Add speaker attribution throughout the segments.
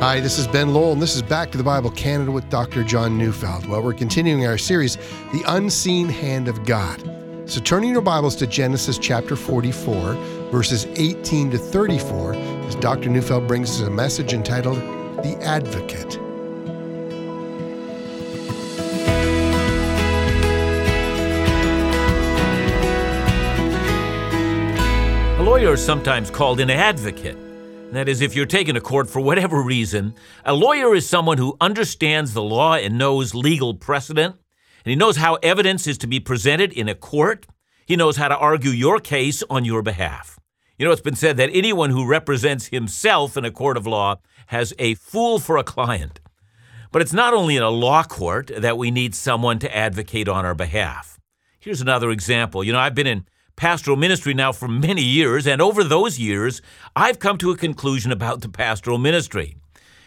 Speaker 1: Hi, this is Ben Lowell, and this is Back to the Bible Canada with Dr. John Neufeld. Well, we're continuing our series, The Unseen Hand of God. So, turning your Bibles to Genesis chapter 44, verses 18 to 34, as Dr. Neufeld brings us a message entitled The Advocate.
Speaker 2: A lawyer is sometimes called an advocate. That is, if you're taken to court for whatever reason, a lawyer is someone who understands the law and knows legal precedent, and he knows how evidence is to be presented in a court. He knows how to argue your case on your behalf. You know, it's been said that anyone who represents himself in a court of law has a fool for a client. But it's not only in a law court that we need someone to advocate on our behalf. Here's another example. You know, I've been in pastoral ministry now for many years, and over those years, I've come to a conclusion about the pastoral ministry.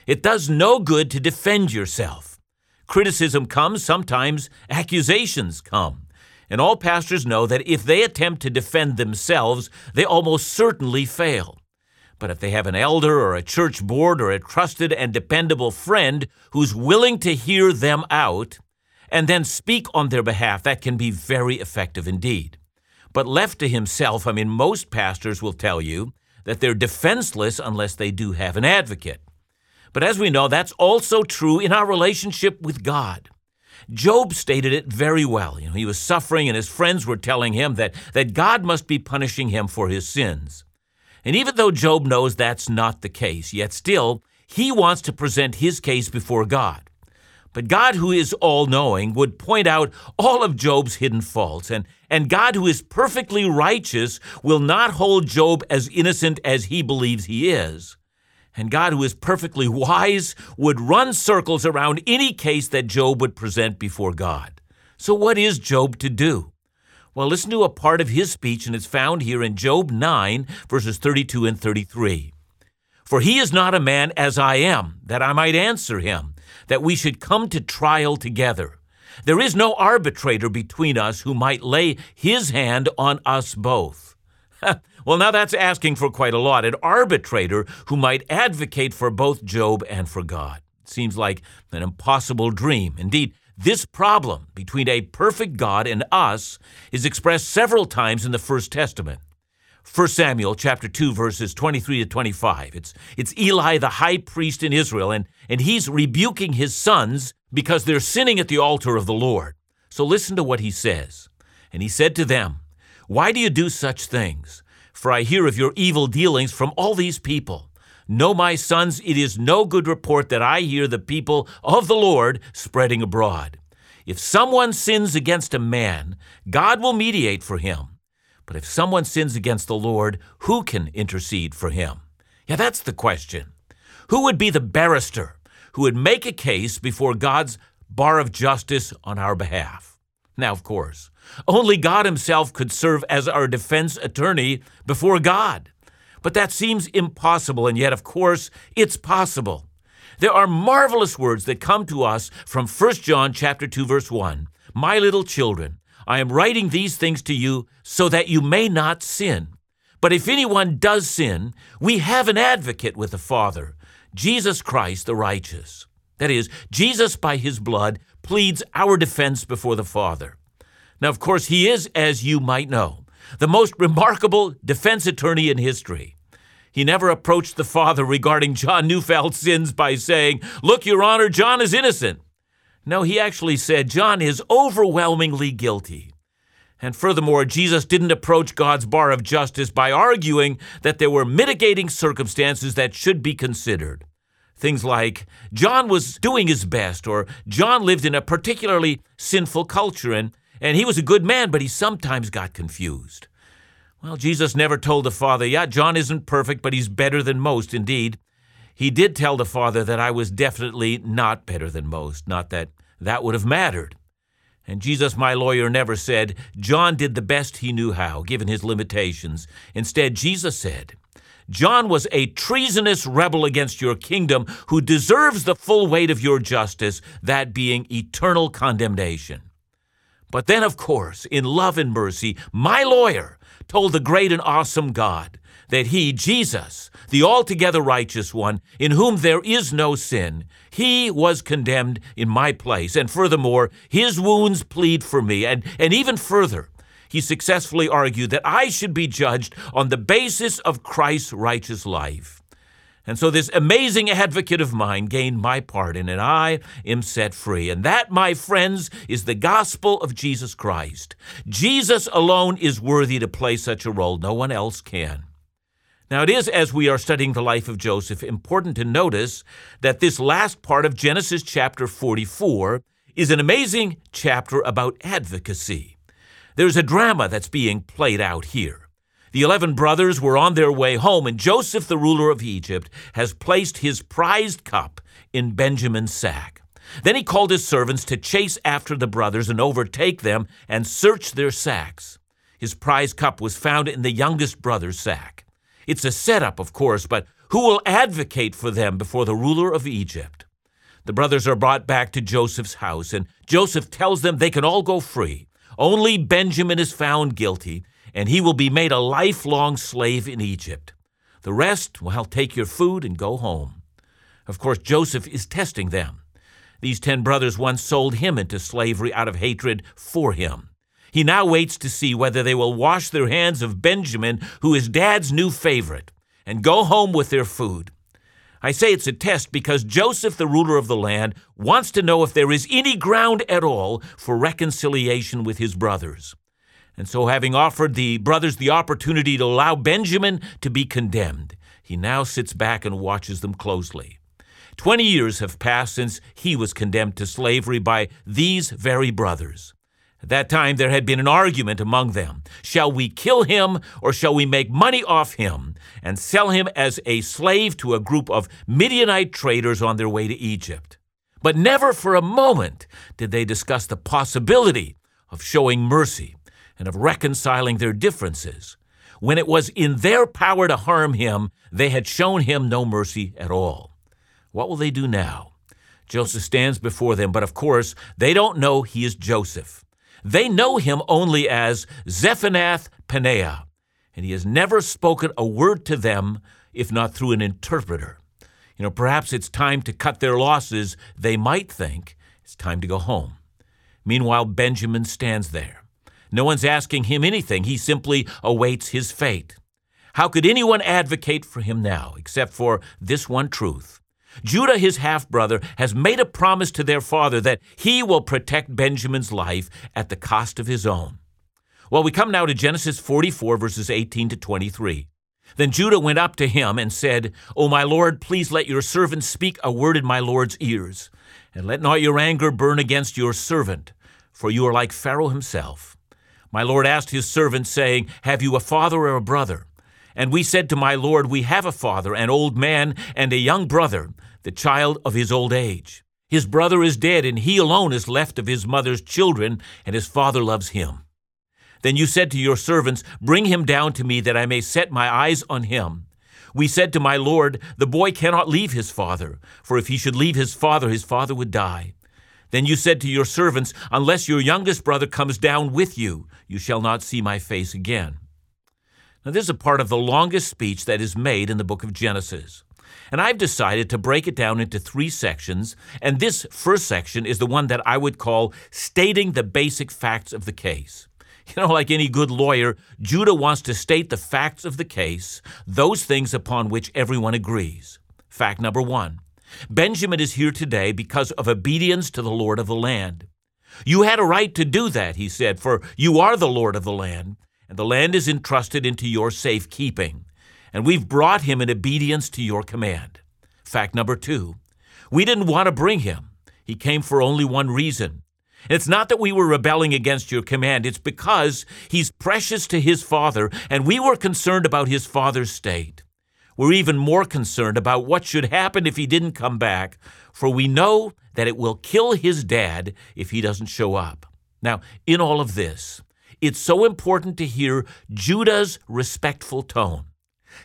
Speaker 2: It does no good to defend yourself. Criticism comes, sometimes accusations come. And all pastors know that if they attempt to defend themselves, they almost certainly fail. But if they have an elder or a church board or a trusted and dependable friend who's willing to hear them out and then speak on their behalf, that can be very effective indeed. But left to himself, I mean, most pastors will tell you that they're defenseless unless they do have an advocate. But as we know, that's also true in our relationship with God. Job stated it very well. You know, he was suffering, and his friends were telling him that, that God must be punishing him for his sins. And even though Job knows that's not the case, yet still, he wants to present his case before God. But God, who is all knowing, would point out all of Job's hidden faults. And, and God, who is perfectly righteous, will not hold Job as innocent as he believes he is. And God, who is perfectly wise, would run circles around any case that Job would present before God. So, what is Job to do? Well, listen to a part of his speech, and it's found here in Job 9, verses 32 and 33. For he is not a man as I am, that I might answer him that we should come to trial together. There is no arbitrator between us who might lay his hand on us both. well, now that's asking for quite a lot. An arbitrator who might advocate for both Job and for God. Seems like an impossible dream. Indeed, this problem between a perfect God and us is expressed several times in the First Testament. 1 Samuel chapter 2 verses 23 to 25. It's it's Eli the high priest in Israel and and he's rebuking his sons because they're sinning at the altar of the Lord. So listen to what he says. And he said to them, "Why do you do such things? For I hear of your evil dealings from all these people. Know, my sons, it is no good report that I hear the people of the Lord spreading abroad. If someone sins against a man, God will mediate for him." But if someone sins against the Lord, who can intercede for him? Yeah, that's the question. Who would be the barrister who would make a case before God's bar of justice on our behalf? Now, of course, only God Himself could serve as our defense attorney before God. But that seems impossible, and yet, of course, it's possible. There are marvelous words that come to us from 1 John chapter 2 verse 1. My little children, I am writing these things to you so that you may not sin. But if anyone does sin, we have an advocate with the Father, Jesus Christ the righteous. That is, Jesus by his blood pleads our defense before the Father. Now, of course, he is, as you might know, the most remarkable defense attorney in history. He never approached the Father regarding John Neufeld's sins by saying, Look, Your Honor, John is innocent. No, he actually said John is overwhelmingly guilty. And furthermore, Jesus didn't approach God's bar of justice by arguing that there were mitigating circumstances that should be considered. Things like, John was doing his best, or John lived in a particularly sinful culture, and, and he was a good man, but he sometimes got confused. Well, Jesus never told the Father, yeah, John isn't perfect, but he's better than most, indeed. He did tell the Father that I was definitely not better than most, not that that would have mattered. And Jesus, my lawyer, never said, John did the best he knew how, given his limitations. Instead, Jesus said, John was a treasonous rebel against your kingdom who deserves the full weight of your justice, that being eternal condemnation. But then, of course, in love and mercy, my lawyer told the great and awesome God that he, Jesus, the altogether righteous one, in whom there is no sin, he was condemned in my place. And furthermore, his wounds plead for me. And, and even further, he successfully argued that I should be judged on the basis of Christ's righteous life. And so this amazing advocate of mine gained my pardon, and I am set free. And that, my friends, is the gospel of Jesus Christ. Jesus alone is worthy to play such a role, no one else can. Now, it is, as we are studying the life of Joseph, important to notice that this last part of Genesis chapter 44 is an amazing chapter about advocacy. There's a drama that's being played out here. The eleven brothers were on their way home, and Joseph, the ruler of Egypt, has placed his prized cup in Benjamin's sack. Then he called his servants to chase after the brothers and overtake them and search their sacks. His prized cup was found in the youngest brother's sack. It's a setup, of course, but who will advocate for them before the ruler of Egypt? The brothers are brought back to Joseph's house, and Joseph tells them they can all go free. Only Benjamin is found guilty, and he will be made a lifelong slave in Egypt. The rest, well, take your food and go home. Of course, Joseph is testing them. These ten brothers once sold him into slavery out of hatred for him. He now waits to see whether they will wash their hands of Benjamin, who is dad's new favorite, and go home with their food. I say it's a test because Joseph, the ruler of the land, wants to know if there is any ground at all for reconciliation with his brothers. And so, having offered the brothers the opportunity to allow Benjamin to be condemned, he now sits back and watches them closely. Twenty years have passed since he was condemned to slavery by these very brothers. At that time, there had been an argument among them. Shall we kill him, or shall we make money off him and sell him as a slave to a group of Midianite traders on their way to Egypt? But never for a moment did they discuss the possibility of showing mercy and of reconciling their differences. When it was in their power to harm him, they had shown him no mercy at all. What will they do now? Joseph stands before them, but of course, they don't know he is Joseph. They know him only as Zaphenath Paneah, and he has never spoken a word to them if not through an interpreter. You know, perhaps it's time to cut their losses. They might think it's time to go home. Meanwhile, Benjamin stands there. No one's asking him anything. He simply awaits his fate. How could anyone advocate for him now except for this one truth? Judah, his half brother, has made a promise to their father that he will protect Benjamin's life at the cost of his own. Well, we come now to Genesis 44, verses 18 to 23. Then Judah went up to him and said, O my Lord, please let your servant speak a word in my Lord's ears, and let not your anger burn against your servant, for you are like Pharaoh himself. My Lord asked his servant, saying, Have you a father or a brother? And we said to my Lord, We have a father, an old man, and a young brother, the child of his old age. His brother is dead, and he alone is left of his mother's children, and his father loves him. Then you said to your servants, Bring him down to me, that I may set my eyes on him. We said to my Lord, The boy cannot leave his father, for if he should leave his father, his father would die. Then you said to your servants, Unless your youngest brother comes down with you, you shall not see my face again. Now, this is a part of the longest speech that is made in the book of Genesis. And I've decided to break it down into three sections, and this first section is the one that I would call stating the basic facts of the case. You know, like any good lawyer, Judah wants to state the facts of the case, those things upon which everyone agrees. Fact number one Benjamin is here today because of obedience to the Lord of the land. You had a right to do that, he said, for you are the Lord of the land, and the land is entrusted into your safekeeping. And we've brought him in obedience to your command. Fact number two, we didn't want to bring him. He came for only one reason. It's not that we were rebelling against your command, it's because he's precious to his father, and we were concerned about his father's state. We're even more concerned about what should happen if he didn't come back, for we know that it will kill his dad if he doesn't show up. Now, in all of this, it's so important to hear Judah's respectful tone.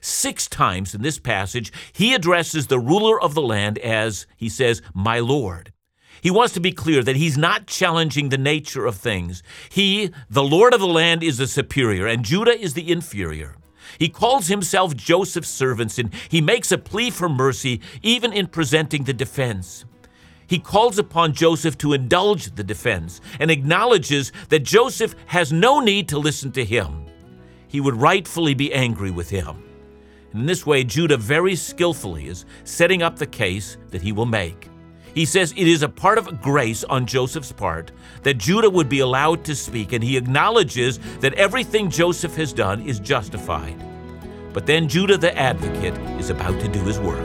Speaker 2: Six times in this passage, he addresses the ruler of the land as, he says, my Lord. He wants to be clear that he's not challenging the nature of things. He, the Lord of the land, is the superior, and Judah is the inferior. He calls himself Joseph's servants and he makes a plea for mercy even in presenting the defense. He calls upon Joseph to indulge the defense and acknowledges that Joseph has no need to listen to him. He would rightfully be angry with him. In this way, Judah very skillfully is setting up the case that he will make. He says it is a part of grace on Joseph's part that Judah would be allowed to speak, and he acknowledges that everything Joseph has done is justified. But then Judah the advocate is about to do his work.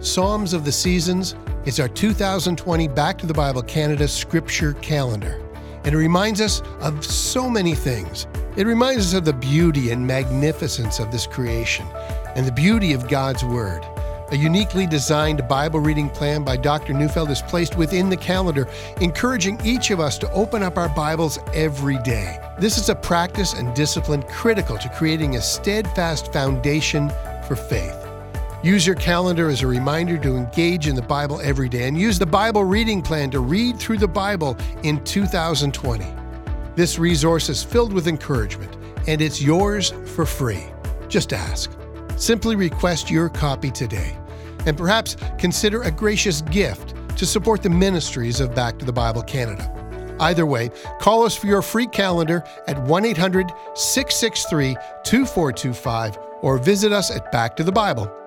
Speaker 1: Psalms of the Seasons is our 2020 Back to the Bible Canada Scripture Calendar. And it reminds us of so many things. It reminds us of the beauty and magnificence of this creation and the beauty of God's Word. A uniquely designed Bible reading plan by Dr. Neufeld is placed within the calendar, encouraging each of us to open up our Bibles every day. This is a practice and discipline critical to creating a steadfast foundation for faith. Use your calendar as a reminder to engage in the Bible every day and use the Bible reading plan to read through the Bible in 2020. This resource is filled with encouragement and it's yours for free. Just ask. Simply request your copy today and perhaps consider a gracious gift to support the ministries of Back to the Bible Canada. Either way, call us for your free calendar at 1 800 663 2425 or visit us at backtothebible.com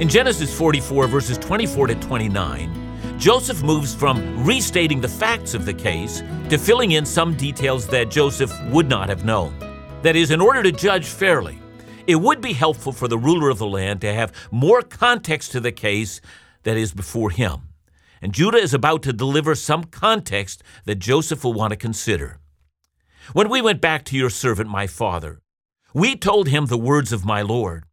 Speaker 2: In Genesis 44, verses 24 to 29, Joseph moves from restating the facts of the case to filling in some details that Joseph would not have known. That is, in order to judge fairly, it would be helpful for the ruler of the land to have more context to the case that is before him. And Judah is about to deliver some context that Joseph will want to consider. When we went back to your servant, my father, we told him the words of my Lord.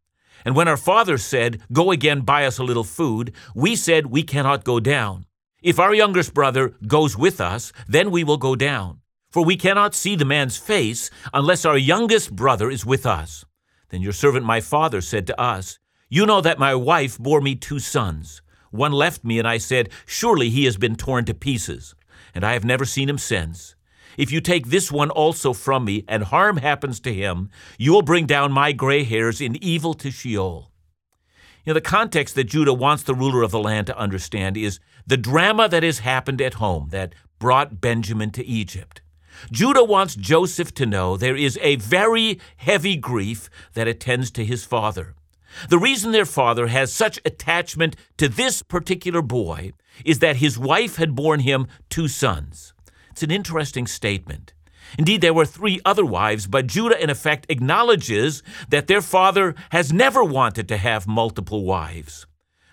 Speaker 2: And when our father said, Go again, buy us a little food, we said, We cannot go down. If our youngest brother goes with us, then we will go down. For we cannot see the man's face unless our youngest brother is with us. Then your servant my father said to us, You know that my wife bore me two sons. One left me, and I said, Surely he has been torn to pieces, and I have never seen him since. If you take this one also from me, and harm happens to him, you will bring down my gray hairs in evil to Sheol. You know, the context that Judah wants the ruler of the land to understand is the drama that has happened at home that brought Benjamin to Egypt. Judah wants Joseph to know there is a very heavy grief that attends to his father. The reason their father has such attachment to this particular boy is that his wife had borne him two sons. It's an interesting statement. Indeed, there were three other wives, but Judah, in effect, acknowledges that their father has never wanted to have multiple wives.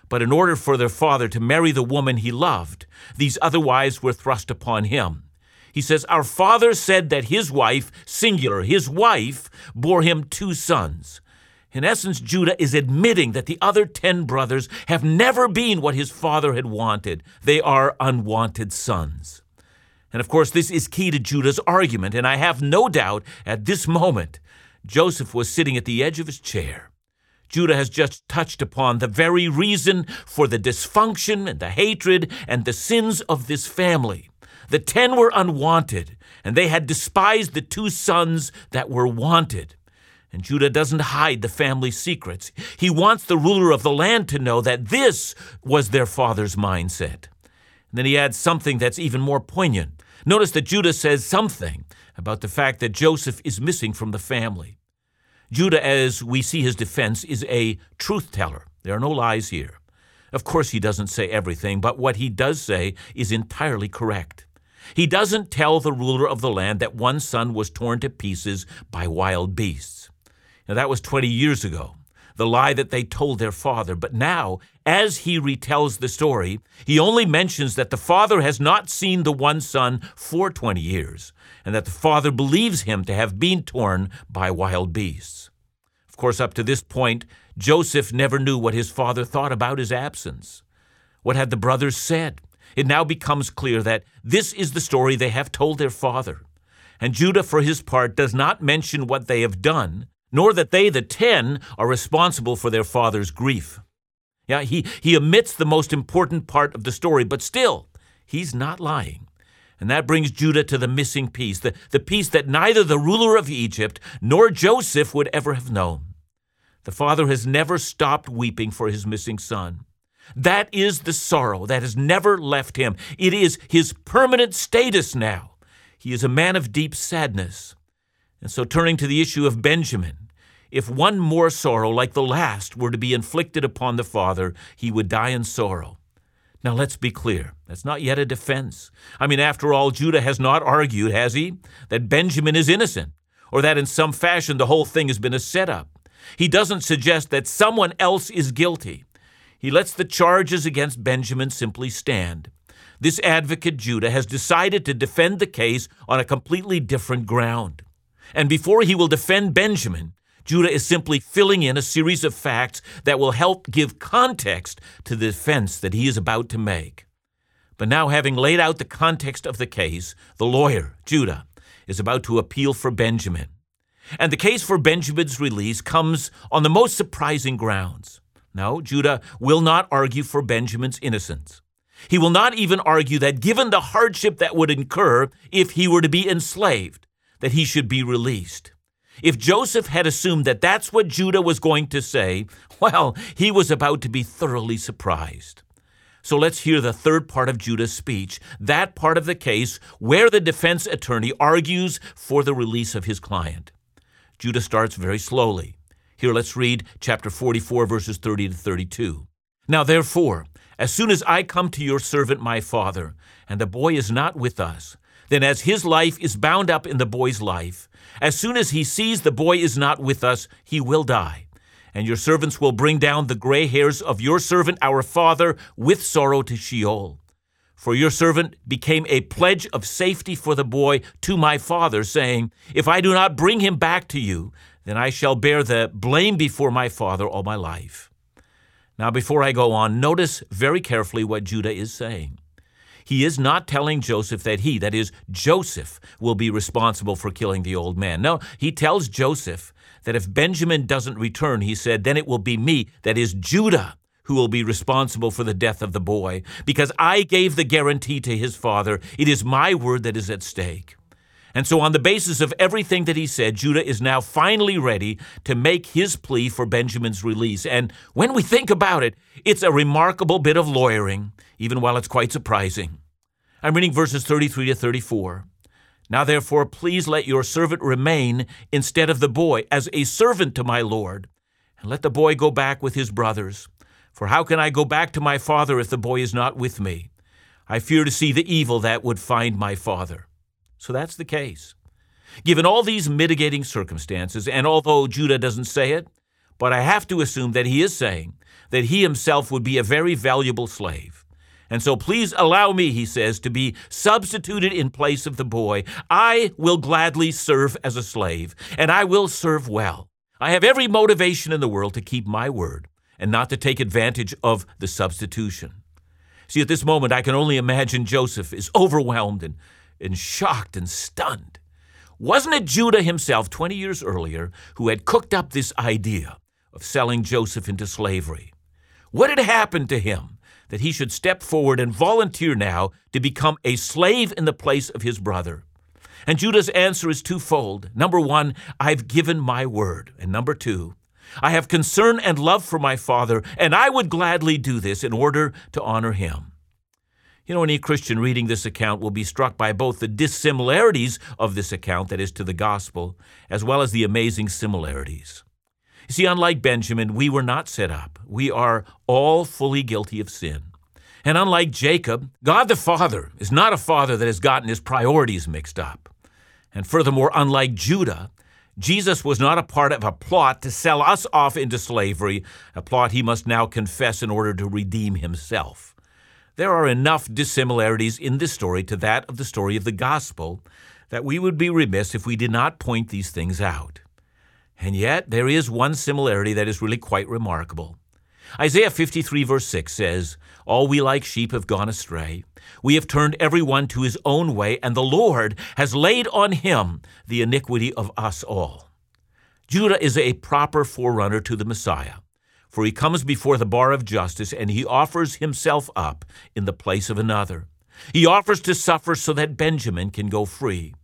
Speaker 2: But in order for their father to marry the woman he loved, these other wives were thrust upon him. He says, Our father said that his wife, singular, his wife, bore him two sons. In essence, Judah is admitting that the other ten brothers have never been what his father had wanted. They are unwanted sons. And of course, this is key to Judah's argument, and I have no doubt at this moment Joseph was sitting at the edge of his chair. Judah has just touched upon the very reason for the dysfunction and the hatred and the sins of this family. The ten were unwanted, and they had despised the two sons that were wanted. And Judah doesn't hide the family secrets. He wants the ruler of the land to know that this was their father's mindset. And then he adds something that's even more poignant. Notice that Judah says something about the fact that Joseph is missing from the family. Judah, as we see his defense, is a truth teller. There are no lies here. Of course, he doesn't say everything, but what he does say is entirely correct. He doesn't tell the ruler of the land that one son was torn to pieces by wild beasts. Now, that was 20 years ago, the lie that they told their father. But now, as he retells the story, he only mentions that the father has not seen the one son for 20 years, and that the father believes him to have been torn by wild beasts. Of course, up to this point, Joseph never knew what his father thought about his absence. What had the brothers said? It now becomes clear that this is the story they have told their father. And Judah, for his part, does not mention what they have done, nor that they, the ten, are responsible for their father's grief. Yeah, he, he omits the most important part of the story, but still, he's not lying. And that brings Judah to the missing piece, the, the piece that neither the ruler of Egypt nor Joseph would ever have known. The father has never stopped weeping for his missing son. That is the sorrow that has never left him. It is his permanent status now. He is a man of deep sadness. And so, turning to the issue of Benjamin, if one more sorrow like the last were to be inflicted upon the father, he would die in sorrow. Now, let's be clear. That's not yet a defense. I mean, after all, Judah has not argued, has he, that Benjamin is innocent, or that in some fashion the whole thing has been a setup. He doesn't suggest that someone else is guilty. He lets the charges against Benjamin simply stand. This advocate, Judah, has decided to defend the case on a completely different ground. And before he will defend Benjamin, Judah is simply filling in a series of facts that will help give context to the defense that he is about to make. But now, having laid out the context of the case, the lawyer, Judah, is about to appeal for Benjamin. And the case for Benjamin's release comes on the most surprising grounds. No, Judah will not argue for Benjamin's innocence. He will not even argue that given the hardship that would incur if he were to be enslaved, that he should be released. If Joseph had assumed that that's what Judah was going to say, well, he was about to be thoroughly surprised. So let's hear the third part of Judah's speech, that part of the case where the defense attorney argues for the release of his client. Judah starts very slowly. Here, let's read chapter 44, verses 30 to 32. Now, therefore, as soon as I come to your servant my father, and the boy is not with us, then as his life is bound up in the boy's life, as soon as he sees the boy is not with us, he will die. And your servants will bring down the gray hairs of your servant our father with sorrow to Sheol. For your servant became a pledge of safety for the boy to my father, saying, If I do not bring him back to you, then I shall bear the blame before my father all my life. Now, before I go on, notice very carefully what Judah is saying. He is not telling Joseph that he, that is, Joseph, will be responsible for killing the old man. No, he tells Joseph that if Benjamin doesn't return, he said, then it will be me, that is, Judah, who will be responsible for the death of the boy, because I gave the guarantee to his father. It is my word that is at stake. And so, on the basis of everything that he said, Judah is now finally ready to make his plea for Benjamin's release. And when we think about it, it's a remarkable bit of lawyering, even while it's quite surprising. I'm reading verses 33 to 34. Now, therefore, please let your servant remain instead of the boy as a servant to my Lord, and let the boy go back with his brothers. For how can I go back to my father if the boy is not with me? I fear to see the evil that would find my father. So that's the case. Given all these mitigating circumstances, and although Judah doesn't say it, but I have to assume that he is saying that he himself would be a very valuable slave. And so please allow me, he says, to be substituted in place of the boy. I will gladly serve as a slave, and I will serve well. I have every motivation in the world to keep my word and not to take advantage of the substitution. See, at this moment, I can only imagine Joseph is overwhelmed and and shocked and stunned. Wasn't it Judah himself, 20 years earlier, who had cooked up this idea of selling Joseph into slavery? What had happened to him that he should step forward and volunteer now to become a slave in the place of his brother? And Judah's answer is twofold. Number one, I've given my word. And number two, I have concern and love for my father, and I would gladly do this in order to honor him. You know, any Christian reading this account will be struck by both the dissimilarities of this account, that is, to the gospel, as well as the amazing similarities. You see, unlike Benjamin, we were not set up. We are all fully guilty of sin. And unlike Jacob, God the Father is not a father that has gotten his priorities mixed up. And furthermore, unlike Judah, Jesus was not a part of a plot to sell us off into slavery, a plot he must now confess in order to redeem himself. There are enough dissimilarities in this story to that of the story of the gospel that we would be remiss if we did not point these things out. And yet, there is one similarity that is really quite remarkable. Isaiah 53, verse 6 says, All we like sheep have gone astray. We have turned every one to his own way, and the Lord has laid on him the iniquity of us all. Judah is a proper forerunner to the Messiah, for he comes before the bar of justice and he offers himself up in the place of another. He offers to suffer so that Benjamin can go free.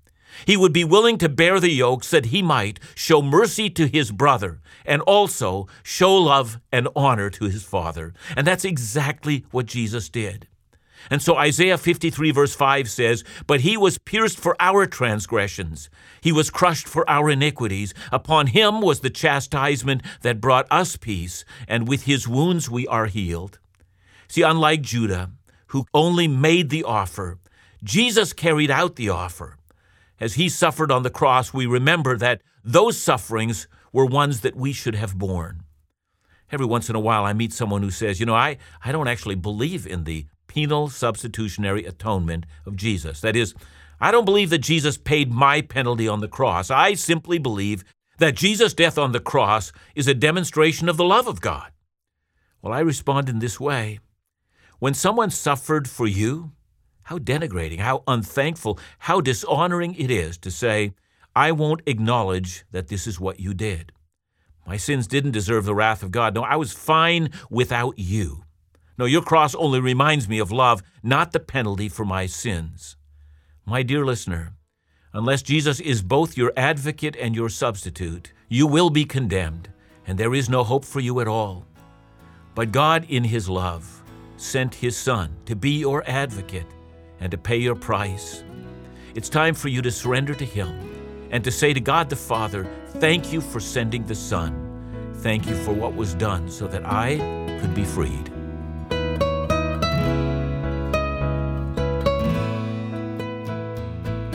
Speaker 2: He would be willing to bear the yokes that he might show mercy to his brother and also show love and honor to his father. And that's exactly what Jesus did. And so Isaiah 53, verse 5 says, But he was pierced for our transgressions, he was crushed for our iniquities. Upon him was the chastisement that brought us peace, and with his wounds we are healed. See, unlike Judah, who only made the offer, Jesus carried out the offer. As he suffered on the cross, we remember that those sufferings were ones that we should have borne. Every once in a while, I meet someone who says, You know, I, I don't actually believe in the penal substitutionary atonement of Jesus. That is, I don't believe that Jesus paid my penalty on the cross. I simply believe that Jesus' death on the cross is a demonstration of the love of God. Well, I respond in this way When someone suffered for you, how denigrating, how unthankful, how dishonoring it is to say, I won't acknowledge that this is what you did. My sins didn't deserve the wrath of God. No, I was fine without you. No, your cross only reminds me of love, not the penalty for my sins. My dear listener, unless Jesus is both your advocate and your substitute, you will be condemned, and there is no hope for you at all. But God, in His love, sent His Son to be your advocate and to pay your price. It's time for you to surrender to Him and to say to God the Father, Thank you for sending the Son. Thank you for what was done so that I could be freed.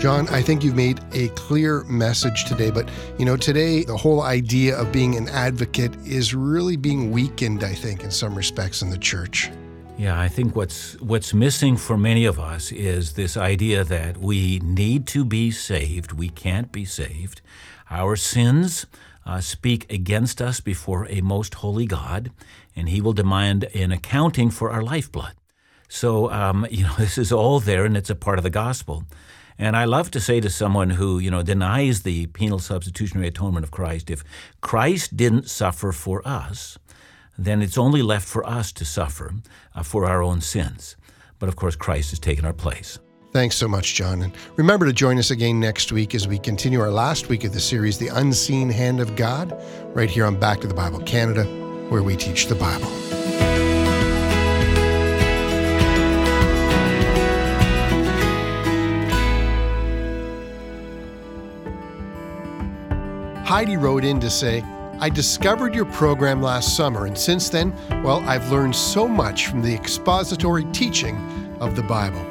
Speaker 1: John, I think you've made a clear message today, but you know, today the whole idea of being an advocate is really being weakened, I think, in some respects in the church.
Speaker 2: Yeah, I think what's what's missing for many of us is this idea that we need to be saved. We can't be saved. Our sins uh, speak against us before a most holy God, and He will demand an accounting for our lifeblood. So, um, you know, this is all there, and it's a part of the gospel. And I love to say to someone who, you know, denies the penal substitutionary atonement of Christ, if Christ didn't suffer for us, then it's only left for us to suffer uh, for our own sins. But of course, Christ has taken our place.
Speaker 1: Thanks so much, John. And remember to join us again next week as we continue our last week of the series, The Unseen Hand of God, right here on Back to the Bible Canada, where we teach the Bible. Heidi wrote in to say, I discovered your program last summer, and since then, well, I've learned so much from the expository teaching of the Bible.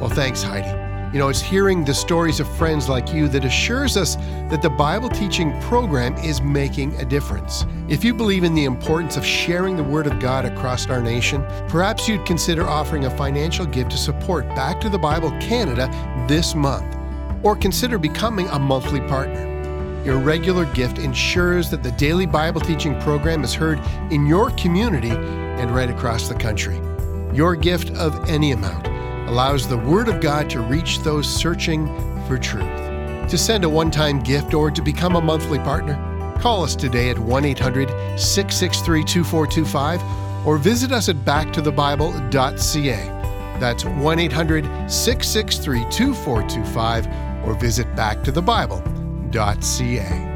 Speaker 1: Well, thanks, Heidi. You know, it's hearing the stories of friends like you that assures us that the Bible teaching program is making a difference. If you believe in the importance of sharing the Word of God across our nation, perhaps you'd consider offering a financial gift to support Back to the Bible Canada this month, or consider becoming a monthly partner. Your regular gift ensures that the daily Bible teaching program is heard in your community and right across the country. Your gift of any amount allows the Word of God to reach those searching for truth. To send a one time gift or to become a monthly partner, call us today at 1 800 663 2425 or visit us at backtothebible.ca. That's 1 800 663 2425 or visit backtothebible.ca ca